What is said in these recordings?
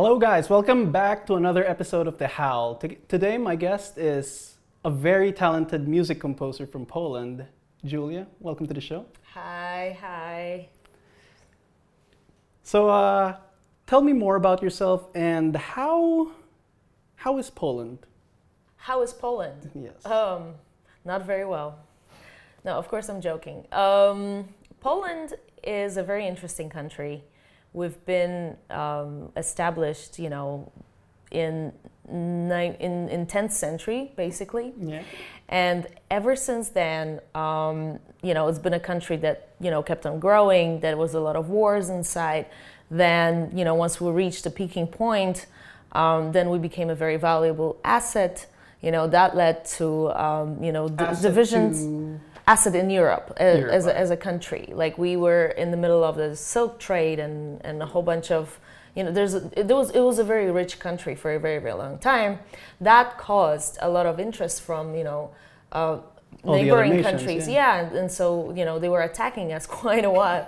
Hello, guys. Welcome back to another episode of The Howl. T- today, my guest is a very talented music composer from Poland, Julia. Welcome to the show. Hi, hi. So, uh, tell me more about yourself and how how is Poland? How is Poland? Yes. Um, not very well. No, of course I'm joking. Um, Poland is a very interesting country. We've been um, established, you know, in in in 10th century, basically. yeah. And ever since then, um, you know, it's been a country that, you know, kept on growing. There was a lot of wars inside. Then, you know, once we reached the peaking point, um, then we became a very valuable asset. You know, that led to, um, you know, d- divisions to- asset in Europe, uh, Europe, as, a, as a country. Like we were in the middle of the silk trade and, and a whole bunch of, you know, there's a, it was it was a very rich country for a very very long time. That caused a lot of interest from you know. Uh, neighboring nations, countries, yeah. yeah, and, and so you know they were attacking us quite a while.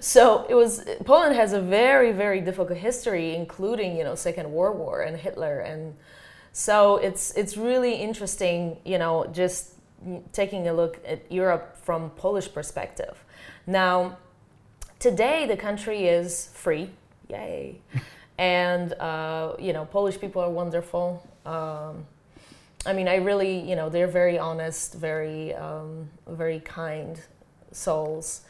So it was Poland has a very very difficult history, including you know Second World War and Hitler, and so it's it's really interesting, you know, just taking a look at Europe from Polish perspective. Now, today the country is free, yay, and uh, you know Polish people are wonderful. Um, I mean, I really, you know, they're very honest, very, um, very kind souls,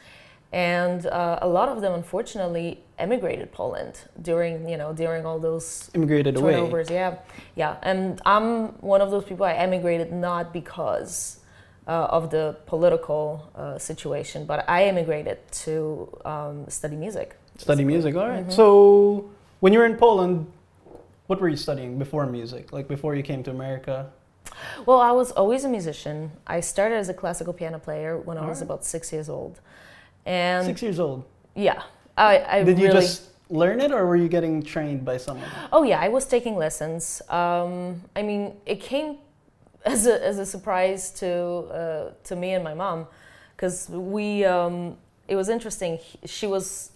and uh, a lot of them, unfortunately, emigrated Poland during, you know, during all those immigrated away. Yeah, yeah. And I'm one of those people. I emigrated not because uh, of the political uh, situation, but I immigrated to um, study music. Study basically. music. All right. Mhm. So, when you were in Poland, what were you studying before music? Like before you came to America? Well, I was always a musician. I started as a classical piano player when I was Alright. about six years old, and Six years old. yeah, I, I Did you just learn it, or were you getting trained by someone? Oh yeah, I was taking lessons. Um, I mean, it came as a as a surprise to uh, to me and my mom, because we. Um, it was interesting. She was,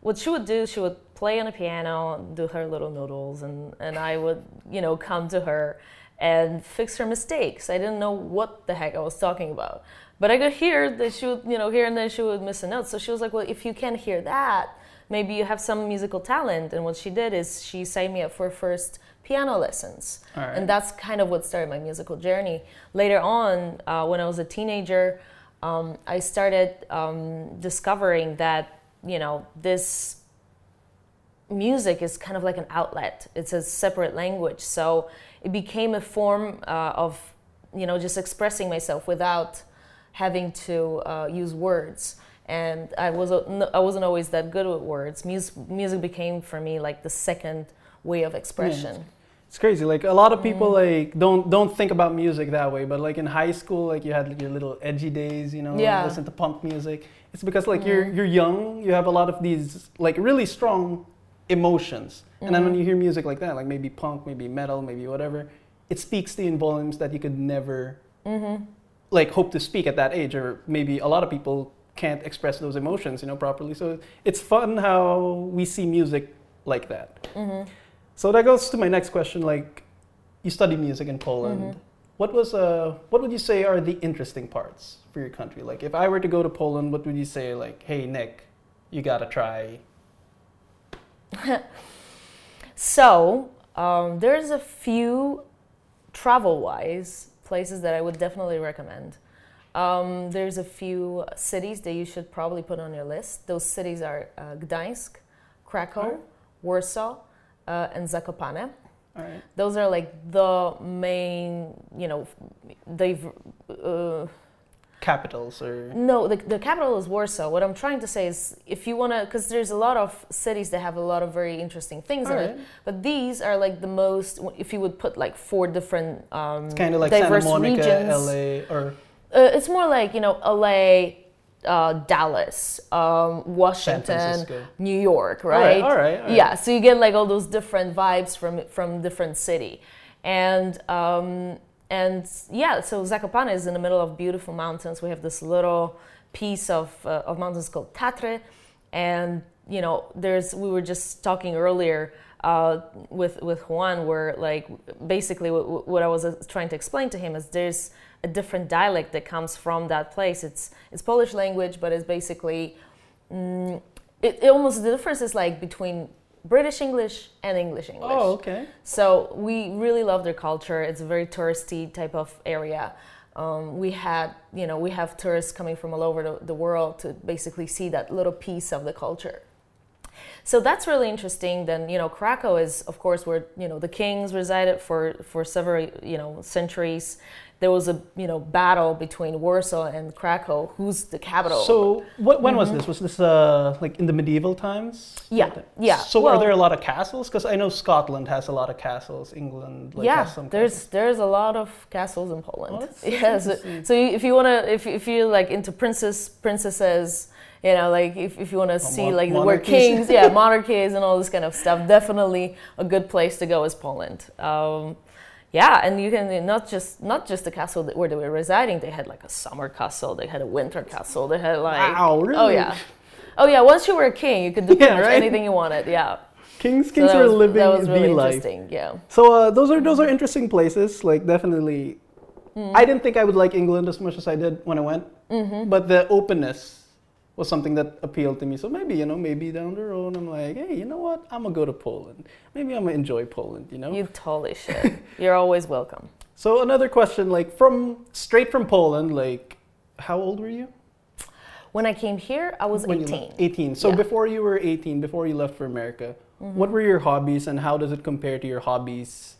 what she would do. She would play on a piano, do her little noodles, and and I would you know come to her and fix her mistakes. I didn't know what the heck I was talking about. But I could hear that she would, you know, here and then she would miss a note. So she was like, well, if you can't hear that, maybe you have some musical talent. And what she did is she signed me up for first piano lessons. Right. And that's kind of what started my musical journey. Later on, uh, when I was a teenager, um, I started um, discovering that, you know, this music is kind of like an outlet. It's a separate language. So it became a form uh, of, you know, just expressing myself without having to uh, use words. And I was I wasn't always that good with words. Music music became for me like the second way of expression. It's crazy. Like a lot of people Mm. like don't don't think about music that way. But like in high school, like you had like, your little edgy days, you know, Yeah. listen to punk music. It's because like you're you're young, you have a lot of these like really strong emotions. And then when Mhm. you hear music like that, like maybe punk, maybe metal, maybe whatever, it speaks to you in volumes that you could never Mm-hmm. like hope to speak at that age or maybe a lot of people can't express those emotions you know properly so it's fun how we see music like that Mm-hmm. So that goes to my next question like you study music in poland Mhm. what was uh what would you say are the interesting parts for your country like if i were to go to poland what would you say like hey nick you gotta try So um, there's a few travel-wise places that I would definitely recommend. Um, there's a few cities that you should probably put on your list. Those cities are uh, Gdańsk, Krakow. Warsaw, uh, and Zakopane. all right Those are like the main, you know, they've. Uh, capitals or no, the, the capital is Warsaw. What I'm trying to say is, if you want to, because there's a lot of cities that have a lot of very interesting things in it. But these are like the most, if you would put like four different um, it's kind of like santa diverse monica regions. la or Uh, it's more like, you know, LA, uh, Dallas, um, Washington, New York, right, right? all right, all right. Yeah, so you get like all those different vibes from from different city, and um, and yeah, so Zakopane is in the middle of beautiful mountains. We have this little piece of uh, of mountains called Tatre, and you know, there's we were just talking earlier uh, with with Juan, where like basically what, what I was uh, trying to explain to him is there's a different dialect that comes from that place. It's it's Polish language, but it's basically mm, it, it almost the difference is like between British English and English English. Oh, okay. So we really love their culture. It's a very touristy type of area. Um, we had, you know, we have tourists coming from all over the, the world to basically see that little piece of the culture. So that's really interesting. Then you know, Krakow is of course where you know the kings resided for for several you know centuries. There was a you know battle between Warsaw and Krakow. Who's the capital? So what, when was this? Was this uh, like in the medieval times? Mm-hmm. Yeah, yeah. So Well- are there a lot of castles? Because I know Scotland has a lot of castles. England like, yeah, has some there's castles. there's a lot of castles in Poland. Oh, yes, interesting. so you- if you wanna, if if you're like into princess princesses, you know, like if, if you wanna see mon- like where kings, yeah, monarchies and all this kind of stuff, definitely a good place to go is Poland. Um, yeah, and you can not just not just the castle where they were residing. They had like a summer castle. They had a winter castle. They had like Wow, oh yeah, oh yeah. Once you were a king, you could do Yeah, right? anything you wanted. Yeah, Kings, So kings that are was, living that was the really life. interesting. Yeah. So uh, those are those are interesting places. Like definitely, Mm. I didn't think I would like England as much as I did when I went. Mm-hmm. But the openness was something that appealed to me. So maybe you know, maybe down the road, I'm like, hey, you know what? I'm gonna go to Poland. Maybe I'm gonna enjoy Poland. You know. You totally should. You're always welcome. So another question, like from straight from Poland, like how old were you? When I came here, I was When 18. 18. So Yeah. before you were 18, before you left for America, Mm-hmm. what were your hobbies and how does it compare to your hobbies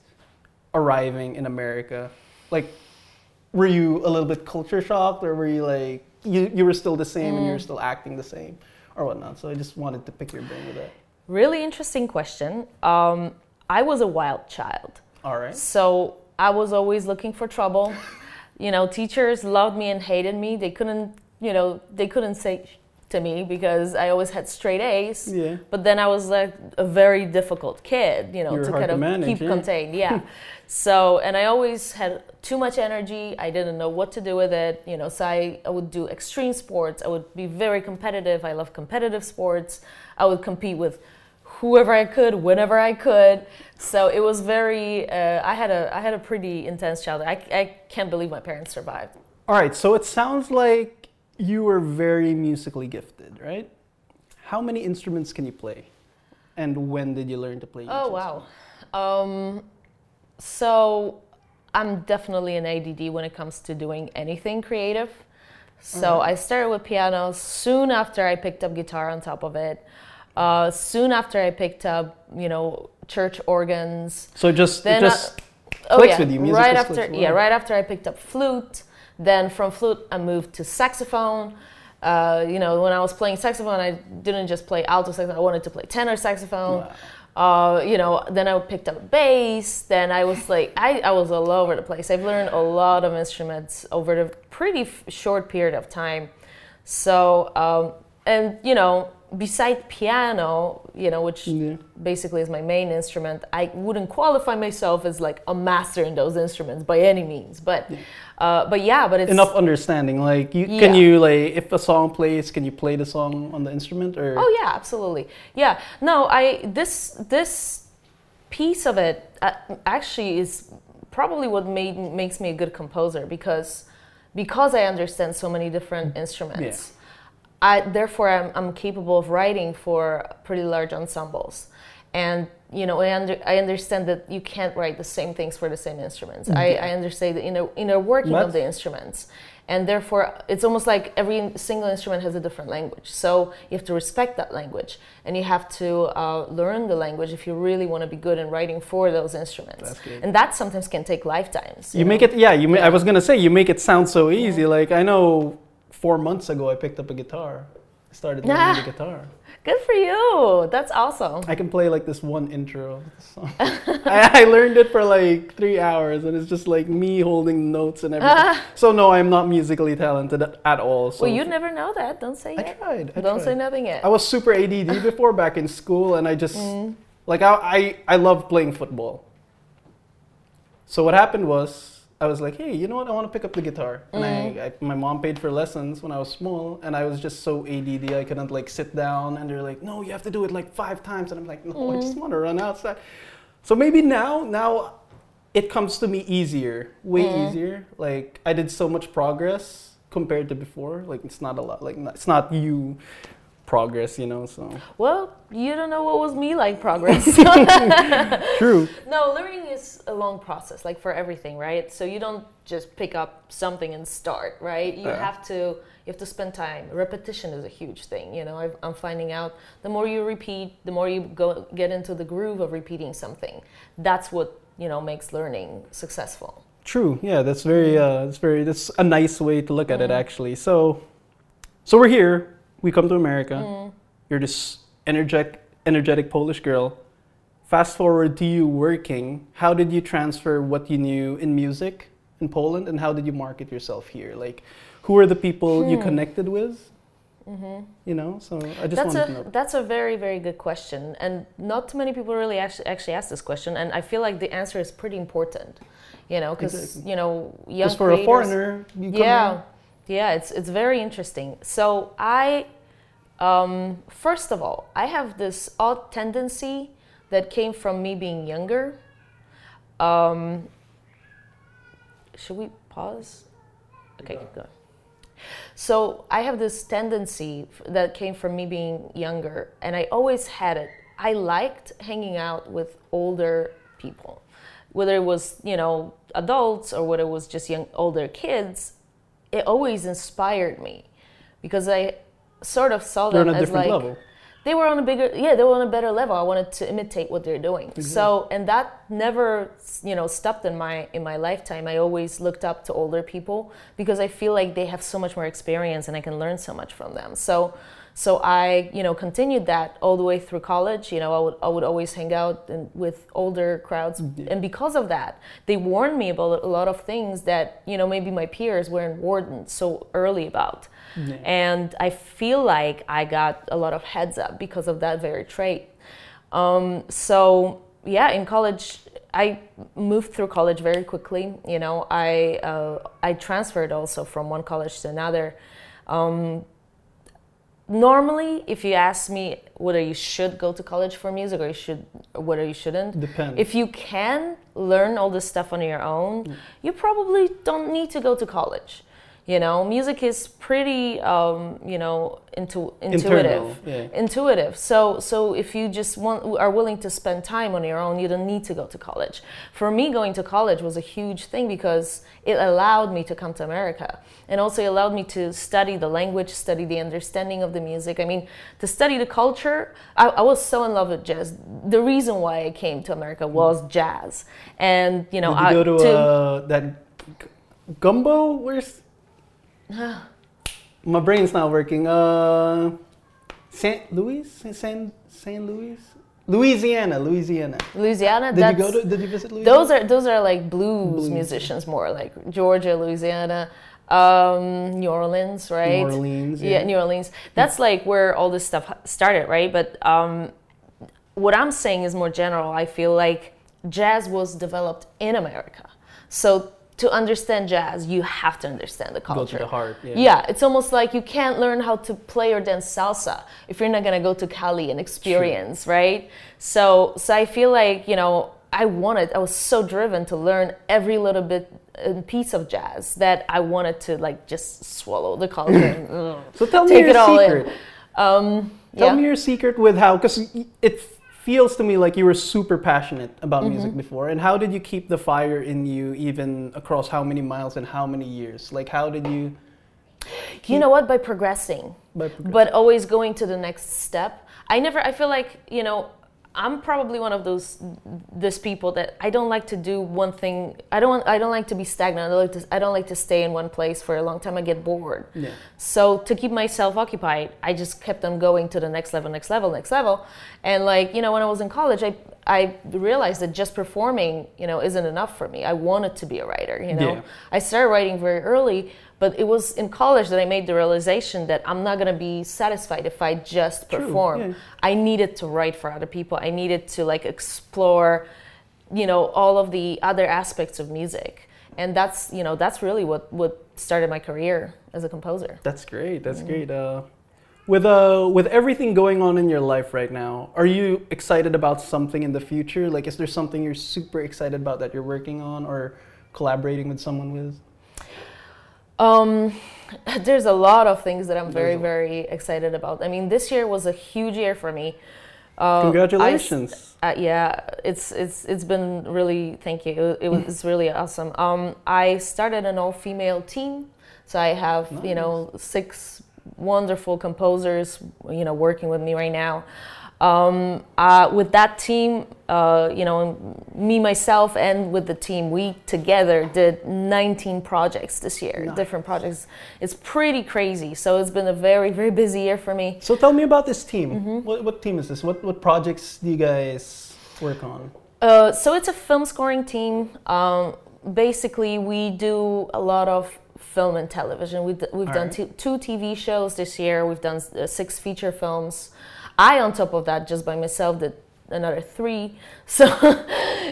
arriving in America? Like, were you a little bit culture shocked or were you like, you, you were still the same and you were Mm. still acting the same or whatnot? So I just wanted to pick your brain with that. Really interesting question. Um, I was a wild child. All right. So I was always looking for trouble. You know, teachers loved me and hated me. They couldn't, you know, they couldn't say to me because I always had straight A's. Yeah. But then I was like a very difficult kid, you know, You were to kind to of manage, keep yeah. contained. Yeah. so, and I always had too much energy. I didn't know what to do with it, you know. So I, I would do extreme sports. I would be very competitive. I love competitive sports. I would compete with whoever I could, whenever I could. So it was very. Uh, I had a I had a pretty intense childhood. I, I can't believe my parents survived. All right. So it sounds like you were very musically gifted, right? How many instruments can you play? And when did you learn to play? Oh wow. Um, so I'm definitely an ADD when it comes to doing anything creative. So I started with piano soon after I picked up guitar on top of it. Uh, soon after I picked up, you know, church organs. So just Then I- just clicks with you. Music right after yeah, right after I picked up flute. Then from flute I moved to saxophone. Uh, you know, when I was playing saxophone, I didn't just play alto saxophone. I wanted to play tenor saxophone. Uh, you know, then I picked up bass. Then I was like, I, I was all over the place. I've learned a lot of instruments over a pretty f- short period of time. So, um, and you know, beside piano, you know, which Yeah. basically is my main instrument, I wouldn't qualify myself as like a master in those instruments by any means. But, uh, but yeah, but it's enough understanding. Like, you, can you like if a song plays, can you play the song on the instrument or? Oh yeah, absolutely. Yeah. No, I this this piece of it uh, actually is probably what made makes me a good composer because because I understand so many different instruments. I therefore I'm, I'm capable of writing for pretty large ensembles. And you know, I, under, I understand that you can't write the same things for the same instruments. I, I understand the inner, inner working What? of the instruments. And therefore, it's almost like every single instrument has a different language. So you have to respect that language, and you have to uh, learn the language if you really want to be good in writing for those instruments. That's good. And that sometimes can take lifetimes. You know? make it, yeah. You. Ma- I was gonna say you make it sound so easy. Like I know, four months ago I picked up a guitar. I started learning Ah. the guitar. Good for you. That's awesome. I can play like this one intro of the song. I, I learned it for like three hours, and it's just like me holding notes and everything. so no, I'm not musically talented at- all. So well, you never know that. Don't say I it. tried. I Don't tried. say nothing yet. I was super ADD before back in school, and I just Mm. like I, I I love playing football. So what happened was I was like, hey, you know what? I want to pick up the guitar. And Mm. I, I, my mom paid for lessons when I was small, and I was just so ADD, I couldn't like sit down. And they're like, no, you have to do it like five times. And I'm like, no, I Mm. just want to run outside. So maybe now, now it comes to me easier, way Mm. easier. Like I did so much progress compared to before. Like it's not a lot. Like it's not you progress, you know. So Well, you don't know what was me like progress. true. no, learning is a long process, like for everything, right? So you don't just pick up something and start, right? You Yeah. have to you have to spend time. Repetition is a huge thing. You know, I've, I'm finding out the more you repeat, the more you go get into the groove of repeating something. That's what you know makes learning successful. True. Yeah, that's very mm-hmm. uh that's very that's a nice way to look at it mm-hmm. actually. So so we're here. We come to America. Mm. You're this energetic energetic Polish girl. Fast forward to you working. How did you transfer what you knew in music in Poland and how did you market yourself here? Like who are the people you hmm. connected with? Mm-hmm. You know, so I just that's a to know. that's a very very good question, and not too many people really actually actually ask this question, and I feel like the answer is pretty important. You know, because Exactly. you know young Just for a foreigner, you come yeah here. yeah it's it's very interesting so i um, first of all i have this odd tendency that came from me being younger. Um, should we pause? Okay keep going so i have this tendency that came from me being younger and i always had it. I liked hanging out with older people. Whether it was you know adults or whether it was just young older kids it always inspired me because i sort of saw them as like level. they were on a bigger yeah they were on a better level. I wanted to imitate what they're doing. So and that never you know stopped in my in my lifetime. I always looked up to older people because i feel like they have so much more experience and i can learn so much from them. So so i you know continued that all the way through college you know i would i would always hang out and, with older crowds and because of that they warned me about a lot of things that you know maybe my peers weren't warned so early about Yeah. and I feel like I got a lot of heads up because of that very trait. Um, so yeah, in college, I moved through college very quickly. You know, I uh, I transferred also from one college to another. Um, normally, if you ask me whether you should go to college for music or you should, or whether you shouldn't, Depends. if you can learn all this stuff on your own, mm. you probably don't need to go to college. You know, music is pretty, um, you know, intu- intuitive. Yeah. Intuitive. So, so if you just want, are willing to spend time on your own, you don't need to go to college. For me, going to college was a huge thing because it allowed me to come to America, and also it allowed me to study the language, study the understanding of the music. I mean, to study the culture. I, I was so in love with jazz. The reason why I came to America was jazz, and you know, Did you I, go to, uh, that gumbo? Where's my brain's not working. Uh, Saint Louis, Saint Saint Louis, Louisiana, Louisiana. Louisiana. Did you go to? Did you visit Louisiana? Those are those are like blues, Blues. musicians more like Georgia, Louisiana, um, New Orleans, right? New Orleans, Yeah. yeah. New Orleans. That's like where all this stuff started, right? But um, what I'm saying is more general. I feel like jazz was developed in America, so to understand jazz, you have to understand the culture. go to the heart. Yeah. Yeah, it's almost like you can't learn how to play or dance salsa if you're not gonna go to Cali and experience, right? So, so I feel like you know I wanted, I was so driven to learn every little bit and piece of jazz that I wanted to like just swallow the culture and So tell me your secret. Um, Tell yeah. me your secret with how, because it feels to me like you were super passionate about Mm-hmm. music before. And how did you keep the fire in you even across how many miles and how many years? Like, how did you? you know what? By progressing. By progress- but always going to the next step. I never. I feel like you know. I'm probably one of those this people that I don't like to do one thing. I don't. I don't like to be stagnant. I don't like to. I don't like to stay in one place for a long time. I get bored. Yeah. So to keep myself occupied, I just kept on going to the next level, next level, next level. And like, you know, when I was in college, I I realized that just performing, you know, isn't enough for me. I wanted to be a writer, you know. Yeah. I started writing very early, but it was in college that I made the realization that I'm not going to be satisfied if I just True, perform. yeah. I needed to write for other people. I needed to like explore, you know, all of the other aspects of music. and that's you know that's really what what started my career as a composer. That's great. That's mm. great. Uh, with uh, with everything going on in your life right now, are you excited about something in the future? Like, is there something you're super excited about that you're working on or collaborating with someone with? Um, there's a lot of things that I'm very, very excited about. I mean, this year was a huge year for me. Uh, Congratulations! I, uh, yeah, it's it's it's been really thank you. It, was really awesome. Um, I started an all-female team, so I have nice. you know six wonderful composers, you know, working with me right now. Um, uh, with that team, uh, you know, me myself and with the team, we together did 19 projects this year, nice. different projects. It's pretty crazy. So it's been a very, very busy year for me. So tell me about this team. Mm-hmm. What, what team is this? What, what projects do you guys work on? Uh, so it's a film scoring team. Um, basically, we do a lot of film and television. We've, we've done right. two, two, TV shows this year. We've done uh, six feature films. I, on top of that, just by myself, did another three. So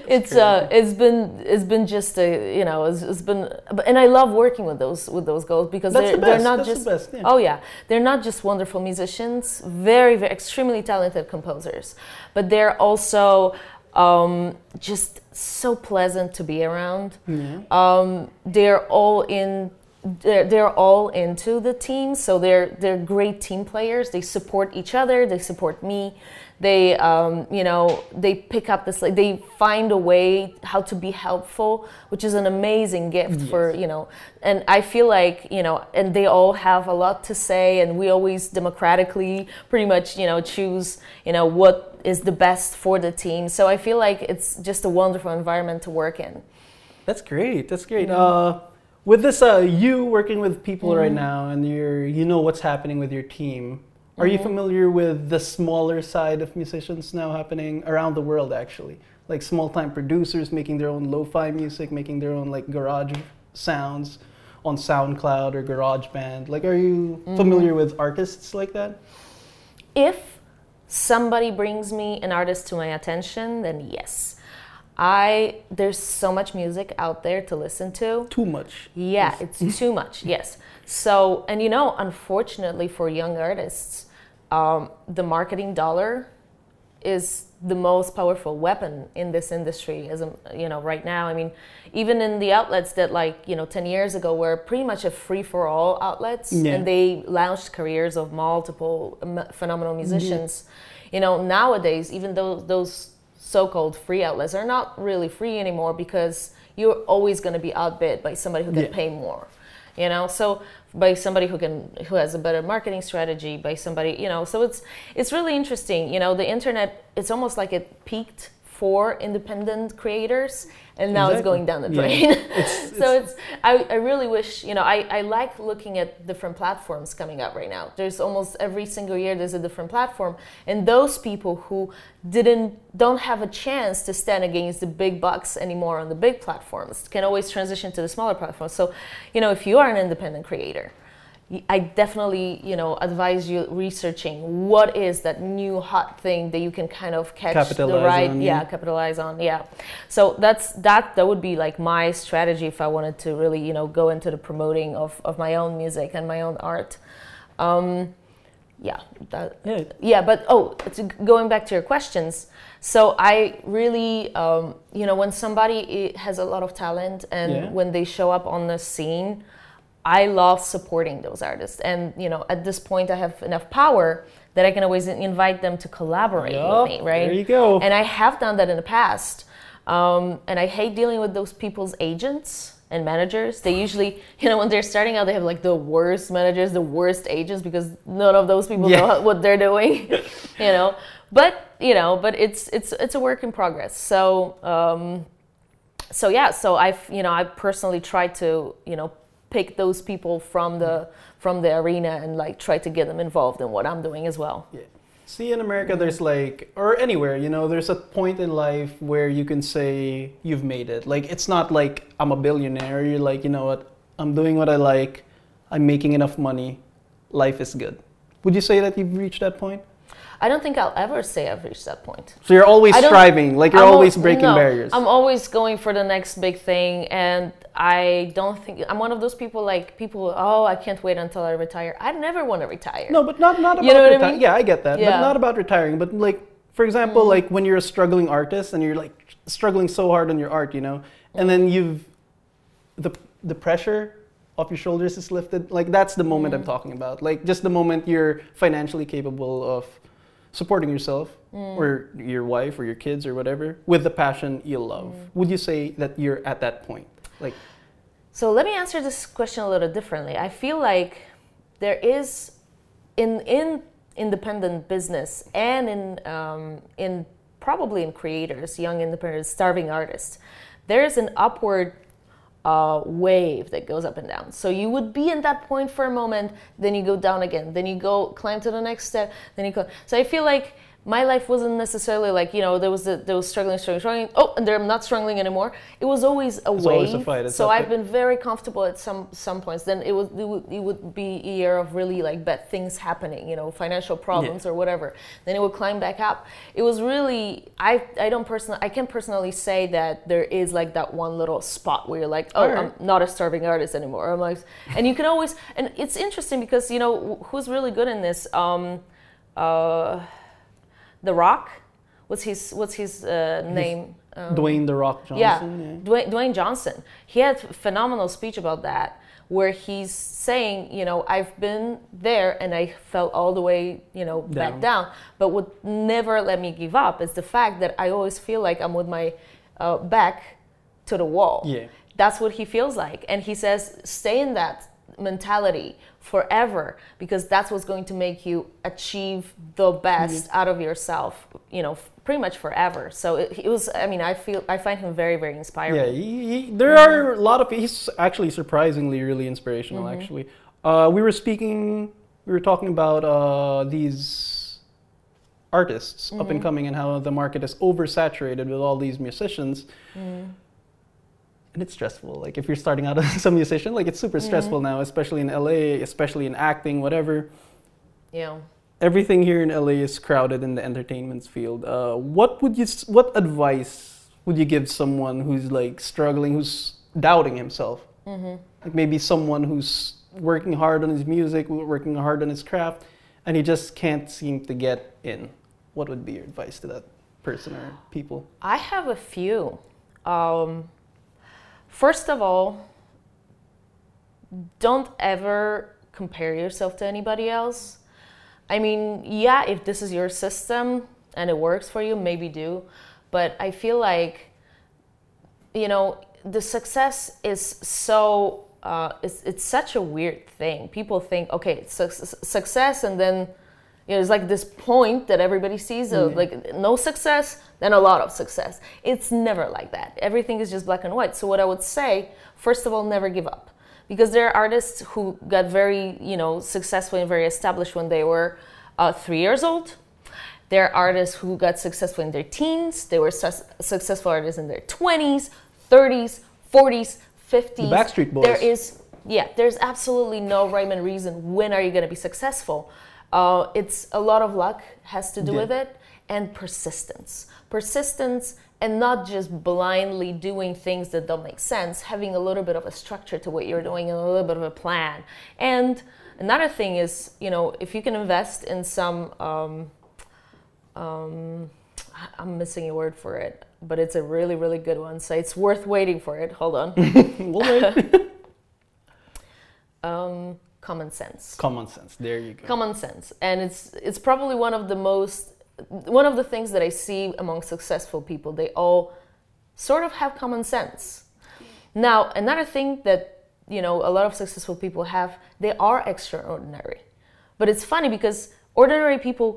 it's uh, it's been it's been just a you know it's, it's been and I love working with those with those girls because That's they're, the they're not That's just the best, yeah. oh yeah they're not just wonderful musicians, very very extremely talented composers, but they're also um, just so pleasant to be around. Yeah. Um, they're all in they're, they're all into the team. So they're they're great team players. They support each other. They support me. They um, you know they pick up this like they find a way how to be helpful which is an amazing gift yes. for you know. And i feel like you know and they all have a lot to say. And we always democratically pretty much you know choose you know what is the best for the team. So i feel like it's just a wonderful environment to work in. That's great. That's great. Mm-hmm. uh, with this uh, you working with people mm-hmm. right now and you're you know what's happening with your team are mm-hmm. you familiar with the smaller side of musicians now happening around the world actually like small time producers making their own lo-fi music making their own like garage sounds on soundcloud or garageband like are you mm-hmm. familiar with artists like that if somebody brings me an artist to my attention then yes I there's so much music out there to listen to. Too much. Yeah, it's too much. Yes. So, and you know, unfortunately for young artists, um, the marketing dollar is the most powerful weapon in this industry as a, you know right now i mean even in the outlets that like you know 10 years ago were pretty much a free for all outlets yeah. and they launched careers of multiple phenomenal musicians you know nowadays even though those so-called free outlets are not really free anymore because you're always going to be outbid by somebody who can yeah. pay more you know? So by somebody who can who has a better marketing strategy by somebody you know? So it's it's really interesting you know? The internet it's almost like it peaked for independent creators and now exactly. it's going down the drain yeah. it's, so it's, it's I, I really wish you know I, I like looking at different platforms coming up right now there's almost every single year there's a different platform and those people who didn't don't have a chance to stand against the big bucks anymore on the big platforms can always transition to the smaller platforms so you know if you are an independent creator I definitely, you know, advise you researching what is that new hot thing that you can kind of catch capitalize the right, on, yeah, capitalize on, yeah. So that's that. That would be like my strategy if I wanted to really, you know, go into the promoting of of my own music and my own art. Um, yeah, that, yeah, yeah. But oh, going back to your questions. So I really, um, you know, when somebody has a lot of talent and yeah. when they show up on the scene I love supporting those artists. And, you know, at this point, I have enough power that I can always invite them to collaborate with me, right? There you go. And I have done that in the past. Um, and I hate dealing with those people's agents and managers. They usually, you know, when they're starting out, they have like the worst managers, the worst agents because none of those people yeah. know what they're doing, you know. But you know, but it's it's it's a work in progress. So um, so yeah, so I've you know I personally tried to you know pick those people from the from the arena and like try to get them involved in what I'm doing as well. Yeah. See, in America, there's like, or anywhere, you know, there's a point in life where you can say you've made it. Like, it's not like I'm a billionaire. You're like, you know what, I'm doing what I like, I'm making enough money, life is good. Would you say that you've reached that point? I don't think I'll ever say I've reached that point. So you're always striving, like you're I'm al- always breaking no, barriers. I'm always going for the next big thing, and I don't think I'm one of those people like people. Oh, I can't wait until I retire. I never want to retire. No, but not not about You know I mean? Yeah, I get that. Yeah. Mm. not about retiring. But like, for example, like when you're a struggling artist and you're like struggling so hard on your art, you know, and then you've the the pressure off your shoulders is lifted. Like that's the moment Mm. I'm talking about. Like just the moment you're financially capable of supporting yourself Mm. or your wife or your kids or whatever with the passion you love. Mm. Would you say that you're at that point? Like So let me answer this question a little differently. I feel like there is in in independent business and in um, in probably in creators, young independent starving artists, there is an upward uh, wave that goes up and down. So you would be in that point for a moment, then you go down again, then you go climb to the next step, then you go. So I feel like my life wasn't necessarily like you know there was the, there was struggling, struggling, struggling. Oh, and there I'm not struggling anymore. It was always a It's wave. always a fight, it's so I've been very comfortable at some some points. Then it would it would, it would be a year of really like bad things happening, you know, financial problems or whatever. Then it would climb back up. It was really I I don't personally I can personally say that there is like that one little spot where you're like, oh, Alright. I'm not a starving artist anymore. I'm like, and you can always and it's interesting because you know who's really good in this. Um, uh, the Rock, what's his what's his uh, name? Um, Dwayne the Rock Johnson. yeah, Dwayne, Dwayne Johnson. He had a phenomenal speech about that, where he's saying, you know, I've been there and I fell all the way, you know, Down. back down. But what never let me give up is the fact that I always feel like I'm with my uh, back to the wall. Yeah. That's what he feels like, and he says, stay in that mentality forever because that's what's going to make you achieve the best out of yourself you know f- pretty much forever so it, it was i mean i feel i find him very very inspiring Yeah, he, he, there are a lot of. He's actually surprisingly really inspirational. Mm-hmm. Actually, uh, we were speaking. We were talking about uh, these artists up Mm-hmm. and coming and how the market is oversaturated with all these musicians. And it's stressful. Like if you're starting out as a musician, like it's super Mm-hmm. stressful now, especially in LA, especially in acting, whatever. Yeah. Everything here in LA is crowded in the entertainment field. Uh, what would you? What advice would you give someone who's like struggling, who's doubting himself? Mm-hmm. Like maybe someone who's working hard on his music, working hard on his craft, and he just can't seem to get in. What would be your advice to that person or people? I have a few. Um, first of all, don't ever compare yourself to anybody else. I mean, yeah, if this is your system and it works for you, maybe do. But I feel like, you know, the success is so, uh, it's, it's such a weird thing. People think, okay, suc- success, and then you know, it's like this point that everybody sees of like no success, then a lot of success. It's never like that. Everything is just black and white. So what I would say, first of all, never give up. Because there are artists who got very, you know, successful and very established when they were uh, three years old. There are artists who got successful in their teens. They were sus- successful artists in their 20s, 30s, 40s, 50s. The Backstreet Boys. There is, yeah, there's absolutely no rhyme and reason when are you going to be successful. Uh, it's a lot of luck has to do Yeah. with it and persistence. Persistence and not just blindly doing things that don't make sense, having a little bit of a structure to what you're doing and a little bit of a plan. And another thing is, you know, if you can invest in some, um, um, I'm missing a word for it, but it's a really, really good one. So it's worth waiting for it. Hold on. Um, common sense. Common sense. There you go. common sense and it's it's probably one of the most one of the things that i see among successful people they all sort of have common sense now another thing that you know a lot of successful people have they are extraordinary but it's funny because ordinary people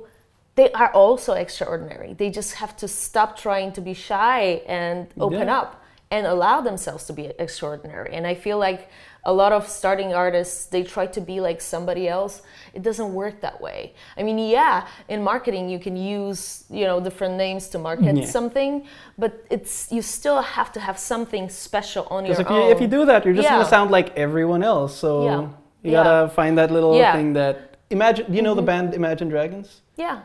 they are also extraordinary they just have to stop trying to be shy and open Yeah. up and allow themselves to be extraordinary and i feel like a lot of starting artists they try to be like somebody else it doesn't work that way i mean yeah in marketing you can use you know different names to market Yeah. something but it's you still have to have something special on your if own you if you do that, you're just Yeah. gonna sound like everyone else. So Yeah. you gotta find that little. Mm-hmm. thing that imagine. You know the band Imagine Dragons? yeah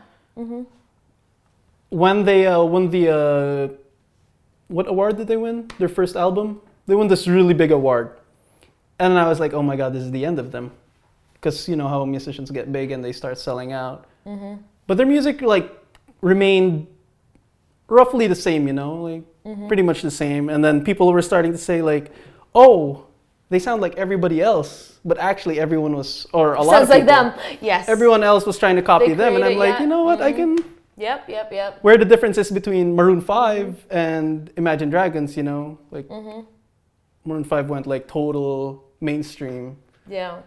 when they uh, won the uh, what award did they win? Their first album. They won this really big award, and I was like, oh my god, this is the end of them, because you know how musicians get big and they start selling out. Mm-hmm. But their music like remained roughly the same, you know, like mm-hmm. pretty much the same. And then people were starting to say like, oh, they sound like everybody else, but actually everyone was, or a lot of people. Sounds like them. Yes. Everyone else was trying to copy They them, and I'm like, yeah, you know what? I mm-hmm. can. Yep, yep, yep. Where the difference is between Maroon Five and Imagine Dragons, you know, like Mm-hmm. Maroon Five went like total mainstream. Yeah.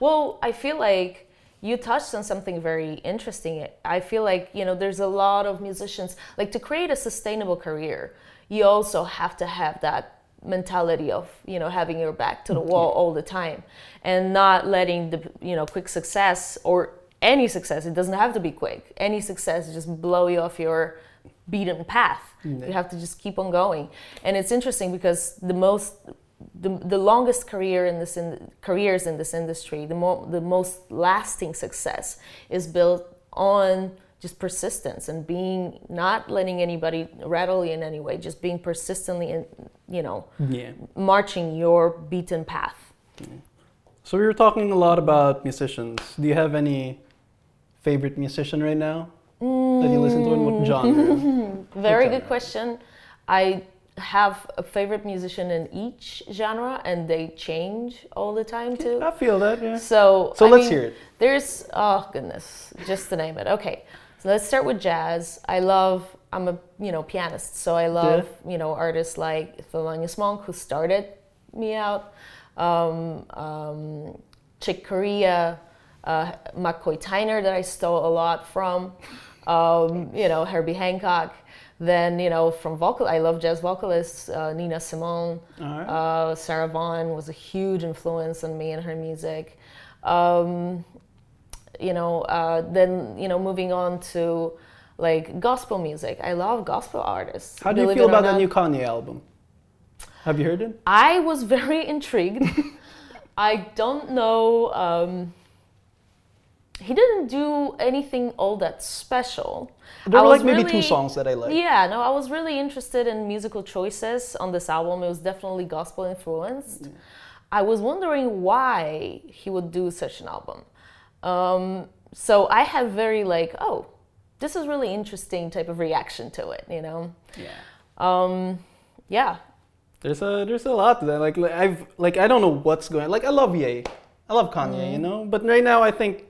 Well, I feel like you touched on something very interesting. I feel like, you know, there's a lot of musicians, like to create a sustainable career, you also have to have that mentality of, you know, having your back to the wall all the time and not letting the, you know, quick success or any success, it doesn't have to be quick, any success just blow you off your beaten path. You mm-hmm. have to just keep on going. And it's interesting because the most the, the longest career in this in, careers in this industry, the more the most lasting success is built on just persistence and being not letting anybody rattle you in any way, just being persistently in, you know, Yeah. marching your beaten path. So we were talking a lot about musicians. Do you have any favorite musician right now that you listen to, and what genre? Very genre? good question. I have a favorite musician in each genre, and they change all the time too. I feel that. Yeah. So, So I let's mean, hear it. There's oh goodness, just to name it. Okay, so let's start with jazz. I love. I'm a you know pianist, so I love you know artists like Thelonious Monk, who started me out. Um, um, Chick Corea, uh, McCoy Tyner that I stole a lot from. Um, you know Herbie Hancock. Then you know from vocal, I love jazz vocalists. Uh, Nina Simone. Right. Uh, Sarah Vaughan was a huge influence on me and her music. Um, you know, uh, then you know, moving on to like gospel music. I love gospel artists. How do you feel about the new Kanye album? Have you heard it? I was very intrigued. I don't know. Um, he didn't do anything all that special. There were was like maybe two songs that I like. Yeah, no, I was really interested in musical choices on this album. It was definitely gospel influenced. I was wondering why he would do such an album. Um, so I have very like, oh, this is really interesting type of reaction to it, you know? Yeah. Um, yeah, There's a there's a lot to that. Like, like I've like I don't know what's going. Like I love Ye, I love Kanye, Mm-hmm. you know. But right now I think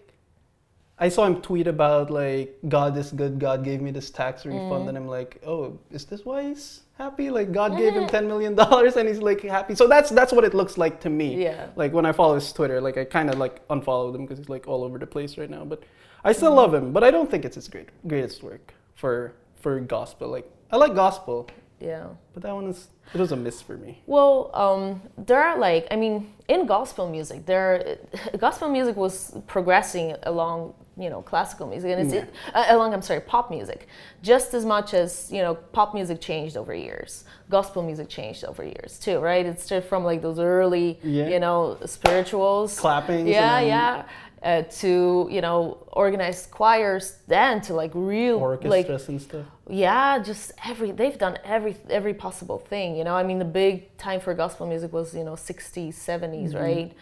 I saw him tweet about like God is good. God gave me this tax refund, Mm-hmm. and I'm like, oh, is this why he's happy? Like God gave him ten million dollars, and he's like happy. So that's that's what it looks like to me. Yeah. Like when I follow his Twitter, like I kind of like unfollowed him because he's like all over the place right now. But I still Mm-hmm. love him. But I don't think it's his great greatest work for for gospel. Like I like gospel, yeah. but that one is it was a miss for me. Well, um, there are like, I mean, in gospel music, there, gospel music was progressing along, you know, classical music, and it's uh, along, I'm sorry, pop music, just as much as you know, pop music changed over years. Gospel music changed over years too, right? It's from like those early, Yeah. you know, spirituals, clapping yeah, yeah. Uh, to you know organized choirs then to like real like Orchestras and stuff. yeah just every they've done every every possible thing you know i mean the big time for gospel music was you know 60s 70s right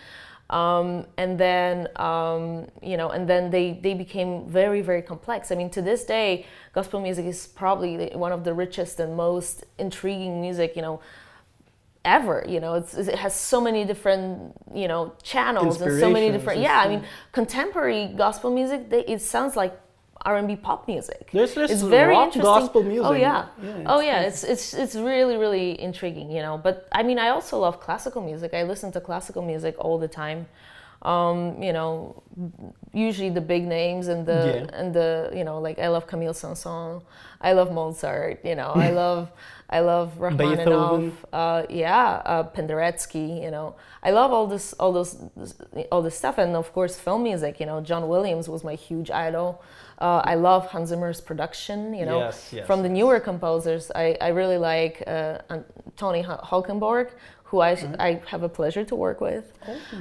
um, and then um, you know and then they they became very very complex. I mean to this day gospel music is probably one of the richest and most intriguing music you know ever you know. It's, it has so many different you know channels and so many different yeah i mean contemporary gospel music they, it sounds like r&b pop music There's there's it's very rock interesting. gospel music. Oh yeah. Yeah, oh yeah. It's it's it's really really intriguing, you know. But I mean, I also love classical music. I listen to classical music all the time. Um, you know, usually the big names and the Yeah. and the you know like I love Camille Saint-Saëns. I love Mozart. You know, I love I love Rachmaninoff. Uh, yeah, uh, Penderecki. You know, I love all this all those all this stuff, and of course film music. You know, John Williams was my huge idol. Uh, I love Hans Zimmer's production. You know, Yes, yes, from the newer composers, I, I really like uh, Tony Holkenborg, who I, I have a pleasure to work with,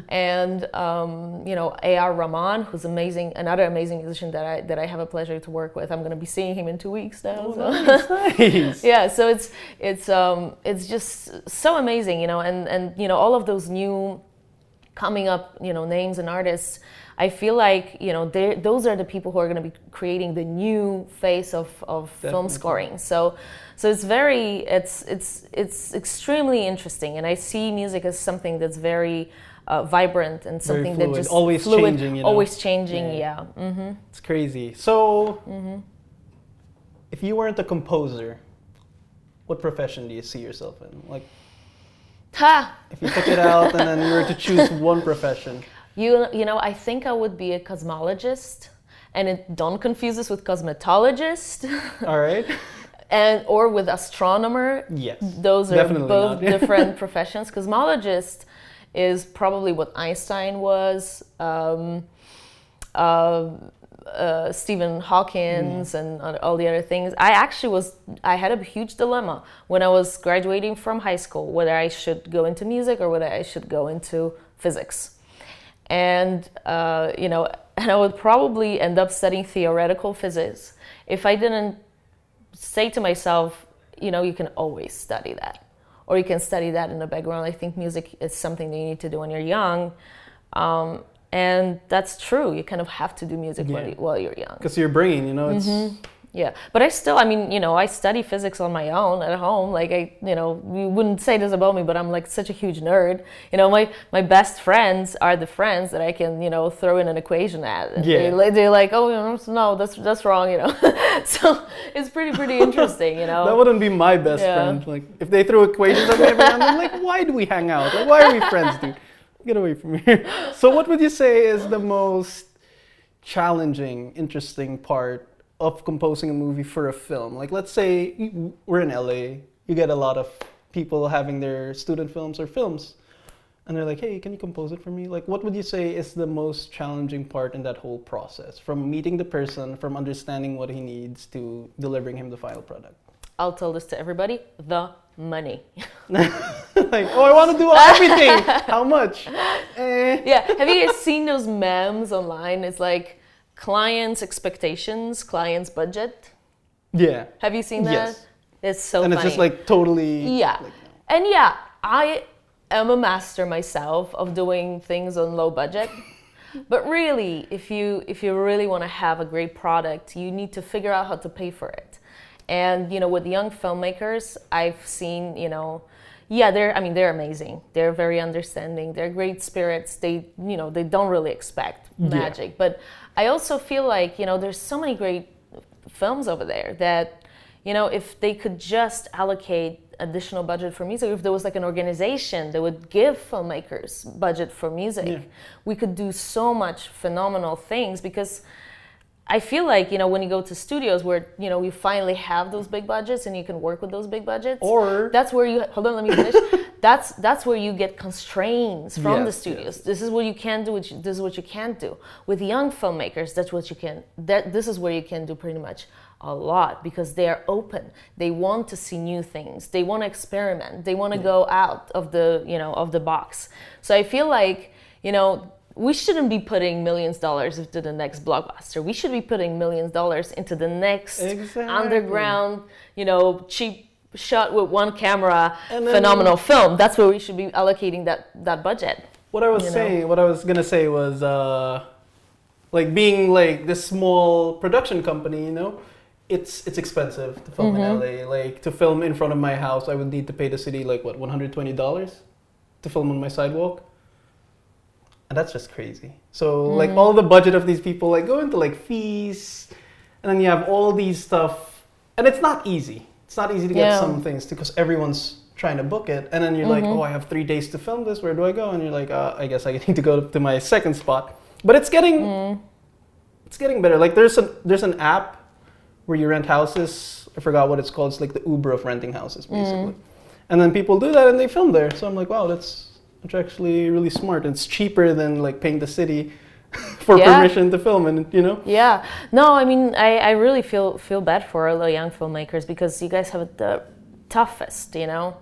and um, you know A.R. Rahman, who's amazing, another amazing musician that I that I have a pleasure to work with. I'm going to be seeing him in two weeks now. so. Nice, nice. yeah so it's it's um it's just so amazing you know and and you know all of those new coming up you know names and artists i feel like you know those are the people who are going to be creating the new face of of film scoring so so it's very it's it's it's extremely interesting and i see music as something that's very uh, vibrant and something that just always fluid, changing, you know? always changing Yeah. yeah, hmm It's crazy. So, Mm-hmm. if you weren't a composer, what profession do you see yourself in? Like, ha if you took it out and then you were to choose one profession. You you know, I think I would be a cosmologist, and it don't confuse us with cosmetologist, All right. and or with astronomer. Yes. Those are both different professions. Cosmologist is probably what Einstein was. Um, uh, uh, Stephen Hawkins and all the other things. I actually was, I had a huge dilemma when I was graduating from high school whether I should go into music or whether I should go into physics. And, uh, you know, and I would probably end up studying theoretical physics if I didn't say to myself, you know, you can always study that. Or you can study that in the background. I think music is something that you need to do when you're young. Um, and that's true. You kind of have to do music Yeah. while you're young. Because your brain, you know, it's Yeah. But I still, I mean, you know, I study physics on my own at home. Like, I, you know, you wouldn't say this about me, but I'm like such a huge nerd. You know, my, my best friends are the friends that I can, you know, throw in an equation at. Yeah. They, they're like, oh, no, that's, that's wrong, you know. so it's pretty, pretty interesting, you know. that wouldn't be my best Yeah. friend. Like, if they threw equations at me every now and then, I'm like, why do we hang out? Like, why are we friends, dude? Get away from here. So, what would you say is the most challenging, interesting part of composing a movie for a film? Like, let's say we're in LA, you get a lot of people having their student films or films, and they're like, hey, can you compose it for me? Like, what would you say is the most challenging part in that whole process? From meeting the person, from understanding what he needs, to delivering him the final product? I'll tell this to everybody the money. like, oh, I want to do everything. How much? Eh. yeah. Have you guys seen those memes online? It's like clients' expectations, clients' budget. Yeah. Have you seen that? Yes. It's so and funny. it's just like totally. yeah. like, And yeah, I am a master myself of doing things on low budget. but really, if you if you really want to have a great product, you need to figure out how to pay for it. And you know, with young filmmakers, I've seen, you know, yeah, they're I mean, they're amazing. They're very understanding. They're great spirits. They, you know, they don't really expect magic. But I also feel like, you know, there's so many great films over there that you know if they could just allocate additional budget for music if there was like an organization that would give filmmakers budget for music Yeah. we could do so much phenomenal things because I feel like you know when you go to studios where you know you finally have those big budgets and you can work with those big budgets Or- that's where you hold on let me finish. That's that's where you get constraints from the Yes, studios. this is what you can do which- this is what you can't do. With young filmmakers that's what you can that this is where you can do pretty much a lot because they are open. They want to see new things. They want to experiment. They want to go out of the you know of the box. So i feel like you know we shouldn't be putting millions of dollars into the next blockbuster we should be putting millions of dollars into the next Exactly. underground you know cheap shot with one camera phenomenal film that's where we should be allocating that that budget What I was You know? saying, what I was gonna say was, uh, like being like this small production company, you know, it's it's expensive to film Mm-hmm. in LA. Like to film in front of my house, I would need to pay the city like what one hundred twenty dollars to film on my sidewalk, and that's just crazy. So like Mm. all the budget of these people like go into like fees, and then you have all these stuff, and it's not easy. It's not easy to get Yeah. some things because everyone's trying to book it, and then you're like, Mm-hmm. oh, I have three days to film this. Where do I go? And you're like, uh, I guess I need to go to my second spot. But it's getting, Mm. it's getting better. Like there's a there's an app where you rent houses. I forgot what it's called. It's like the Uber of renting houses, Mm. basically. And then people do that and they film there. So I'm like, wow, that's that's actually really smart. and It's cheaper than like paying the city for Yeah. permission to film, and you know. Yeah. No, I mean, I, I really feel feel bad for all the young filmmakers because you guys have it the toughest, you know.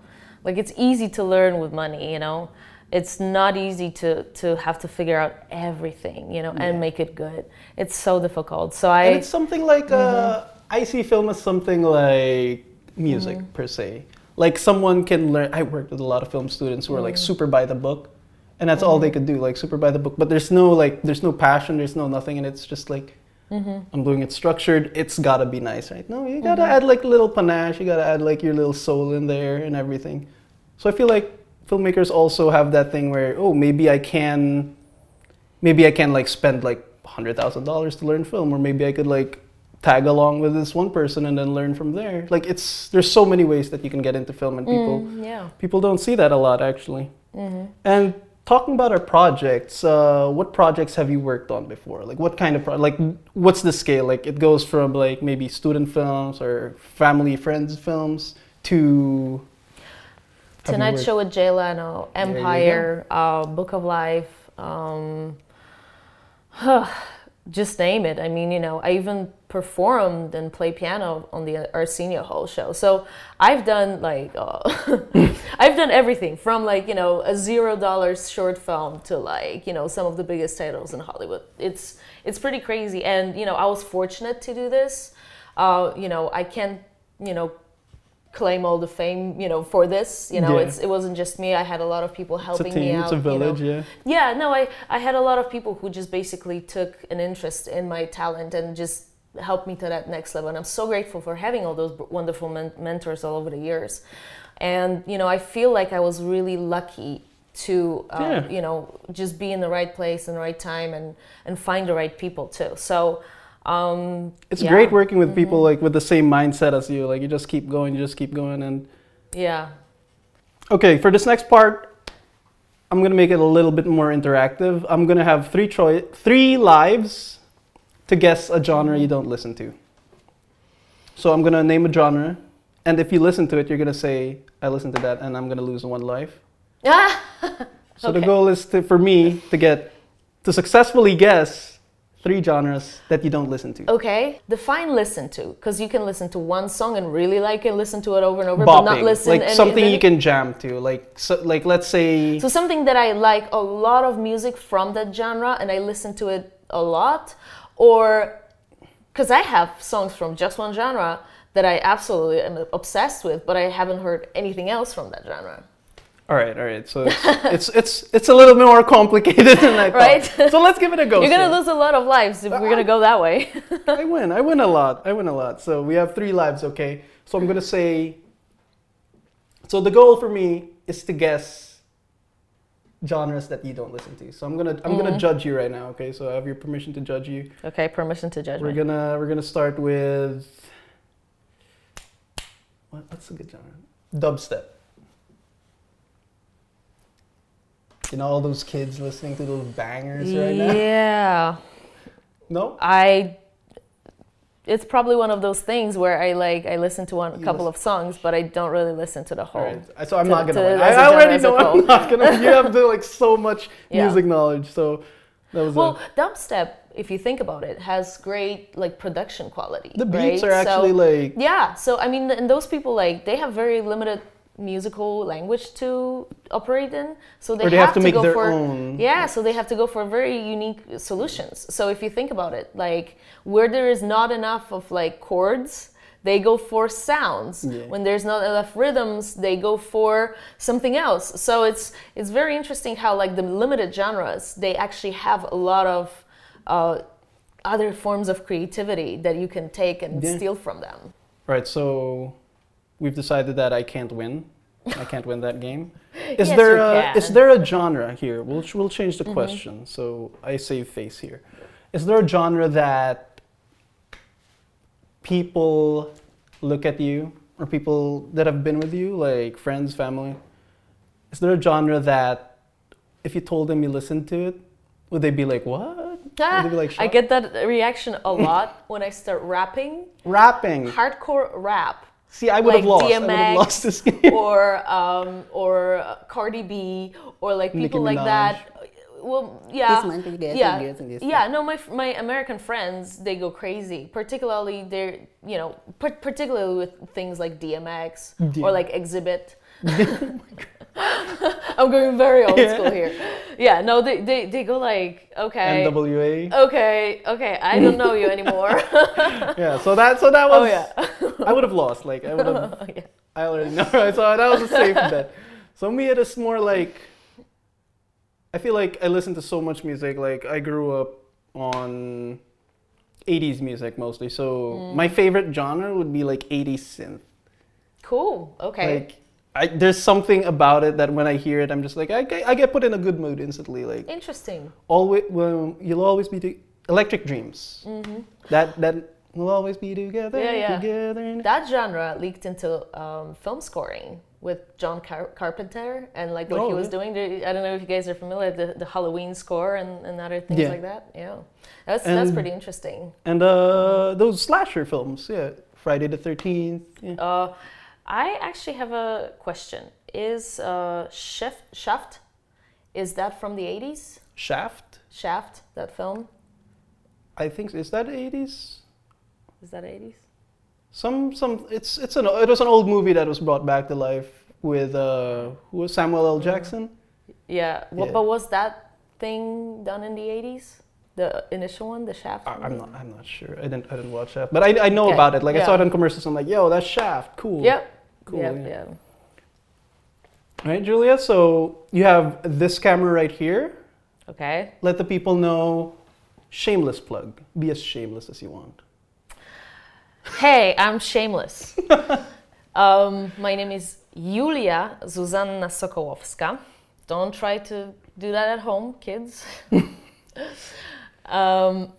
Like it's easy to learn with money, you know. It's not easy to to have to figure out everything, you know, and make it good. It's so difficult. So I And it's something like Mm-hmm. uh, I see film as something like music Mm-hmm. per se. Like someone can learn. I worked with a lot of film students who are like Mm. super by the book, and that's all Mm-hmm. they could do, like super by the book. But there's no like, there's no passion, there's no nothing, and it's just like Mm-hmm. I'm doing it structured. It's gotta be nice, right? No, you gotta Mm-hmm. add like a little panache. You gotta add like your little soul in there and everything. So I feel like filmmakers also have that thing where oh maybe I can, maybe I can like spend like hundred thousand dollars to learn film, or maybe I could like tag along with this one person and then learn from there. Like it's there's so many ways that you can get into film, and people Mm, yeah. people don't see that a lot actually. Mm-hmm. And talking about our projects, uh, what projects have you worked on before? Like what kind of pro- like what's the scale? Like it goes from like maybe student films or family friends films to Tonight Show with Jay Leno, There you go. Empire, uh, Book of Life, um, just name it. I mean, you know, I even performed and play piano on the Arsenio Hall show. So I've done like, uh, I've done everything from like, you know, a zero dollars short film to like, you know, some of the biggest titles in Hollywood. It's it's pretty crazy, and you know, I was fortunate to do this. Uh, you know, I can't, you know, claim all the fame, you know, for this. You know, Yeah. it's it wasn't just me. I had a lot of people it's a helping team, me out. it's a you know. village, yeah. Yeah, no, I, I had a lot of people who just basically took an interest in my talent and just helped me to that next level. And I'm so grateful for having all those wonderful men- mentors all over the years. And, you know, I feel like I was really lucky to, uh, Yeah. you know, just be in the right place and the right time and, and find the right people too. So, um, It's yeah. great working with people like with the same mindset as you. Like you just keep going, you just keep going and Yeah. Okay, for this next part, I'm gonna make it a little bit more interactive. I'm gonna have three choi- three lives to guess a genre you don't listen to. So I'm gonna name a genre, and if you listen to it, you're gonna say, "I listened to that," and I'm gonna lose one life. Ah! So the goal is to, for me to get to successfully guess three genres that you don't listen to. Okay, define listen to, because you can listen to one song and really like it, listen to it over and over, but not listen. like any- something any- you can jam to, like so, like let's say So something that I like a lot of music from that genre, and I listen to it a lot, or because I have songs from just one genre that I absolutely am obsessed with, but I haven't heard anything else from that genre. All right, all right. So it's it's it's, it's a little bit more complicated than I thought. Right? So let's give it a go. You're gonna lose a lot of lives if we're gonna go that way. I win. I win a lot. I win a lot. So we have three lives. Okay. So I'm gonna say. So the goal for me is to guess genres that you don't listen to. So I'm gonna I'm gonna Mm-hmm. judge you right now. Okay. So I have your permission to judge you. okay, permission to judge We're me. gonna we're gonna start with. What, what's a good genre? Dubstep. You know all those kids listening to those bangers right now. Yeah, No. I. It's probably one of those things where I like I listen to one a couple of songs, but I don't really listen to the whole. right. So I'm to- not gonna to- I, I already know I'm not gonna. You have the, like so much Yeah. music knowledge. So that was Well, a, dubstep, if you think about it, has great like production quality. the beats right? are actually so, like yeah. So I mean, and those people like they have very limited musical language to operate in, so they, they have, to make go their for own. yeah. So they have to go for very unique solutions. So if you think about it, like where there is not enough of like chords. They go for sounds. Yeah. When there's not enough rhythms, they go for something else. So it's it's very interesting how like the limited genres they actually have a lot of uh, other forms of creativity that you can take and Yeah. steal from them. Right. So we've decided that I can't win. I can't win that game. Is Yes, there a, is there a genre here? We'll we'll change the mm-hmm. question. So I save face here. Is there a genre that people look at you or people that have been with you, like friends, family? Is there a genre that if you told them you listened to it, would they be like, "What?" Be like, I get that reaction a lot when I start rapping. rapping. Hardcore rap See, I would have like lost. I would have lost this game. or um, or Cardi B or like Nicki people like Minaj. that. Well, yeah, This one, this, yeah, this, and this. yeah. No, my my American friends they go crazy. Particularly they're you know particularly with things like DMX or like Xzibit. I'm going very old Yeah. school here. Yeah, no, they, they, they go like, okay, NWA. okay, okay, I don't know you anymore. Yeah, so that so that was oh yeah, I would have lost. Like I would have oh, yeah. I already know. Right? So that was a safe bet. So me, it is more like I feel like I listen to so much music. Like I grew up on 80s music mostly. So mm. my favorite genre would be like 80s synth. Cool. Okay. Like I, there's something about it that when I hear it, I'm just like I get, I get put in a good mood instantly. Like Interesting. always, well, you'll always be the Electric Dreams. hmm That that we'll always be together, Yeah, yeah. together. That genre leaked into um, film scoring with John Car- Carpenter and like what Oh, he was yeah. doing. I don't know if you guys are familiar the, the Halloween score and, and other things Yeah. like that. Yeah, that's that's pretty interesting. And uh, those slasher films, yeah, Friday the Thirteenth. Yeah. Uh, I actually have a question. Is uh, Shaft, Shaft, is that from the 80s? Shaft, Shaft, that film? I think is that eighties. Is that 80s? Some some it's it's an it was an old movie that was brought back to life with uh who was Samuel L. Jackson. Yeah, Yeah. but was that thing done in the 80s? The initial one, the Shaft? I, I'm not I'm not sure. I didn't I didn't watch Shaft, but I I know Okay, about it. Like I saw it yeah. on commercials. I'm like, yo, that's Shaft. Cool. Yep. Cool. Yep, yeah. yeah. All right, Julia. So you have this camera right here. Okay. Let the people know. Shameless plug. Be as shameless as you want. Hey, I'm shameless. um, my name is Julia Zuzanna Sokołowska. Don't try to do that at home, kids. um,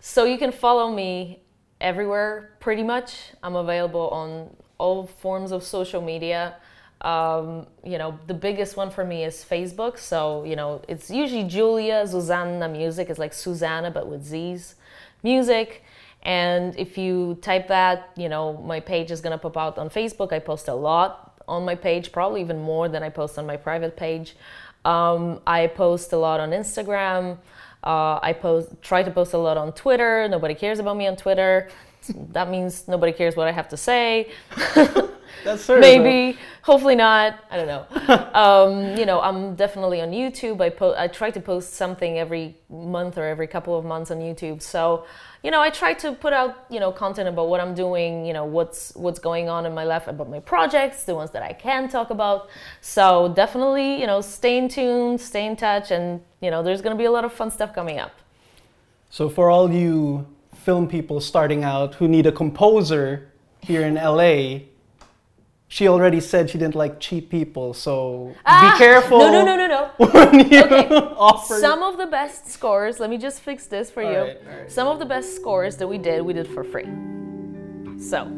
so you can follow me everywhere, pretty much. I'm available on all forms of social media. Um, you know, the biggest one for me is Facebook. So, you know, it's usually Julia Zuzanna Music. It's like Susanna, but with Z's music. And if you type that, you know, my page is going to pop out on Facebook. I post a lot on my page, probably even more than I post on my private page. Um, I post a lot on Instagram. Uh, I post, try to post a lot on Twitter. Nobody cares about me on Twitter. That means nobody cares what I have to say. That's her. Maybe, hopefully not. I don't know. um, you know, I'm definitely on YouTube. I po- I try to post something every month or every couple of months on YouTube. So, you know, I try to put out you know content about what I'm doing. You know, what's what's going on in my life, about my projects, the ones that I can talk about. So definitely, you know, stay in tune, stay in touch, and you know, there's gonna be a lot of fun stuff coming up. So for all you film people starting out who need a composer here in LA, she already said she didn't like cheap people. So Ah, be careful No, no, no, no, no. Okay. offer. Some of the best scores, let me just fix this for you. Alright, alright. Some of the best scores that we did, we did for free. So,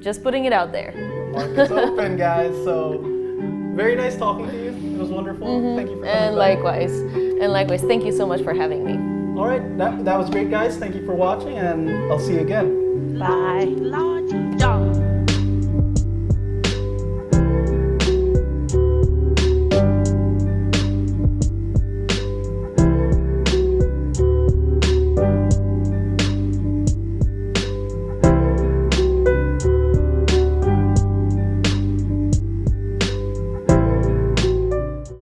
just putting it out there. Market's open, guys. So very nice talking to you. It was wonderful. Thank you for coming. Mm-hmm. And back. likewise. And likewise, thank you so much for having me. All right, that, that was great, guys. Thank you for watching, and I'll see you again. Bye. large dog.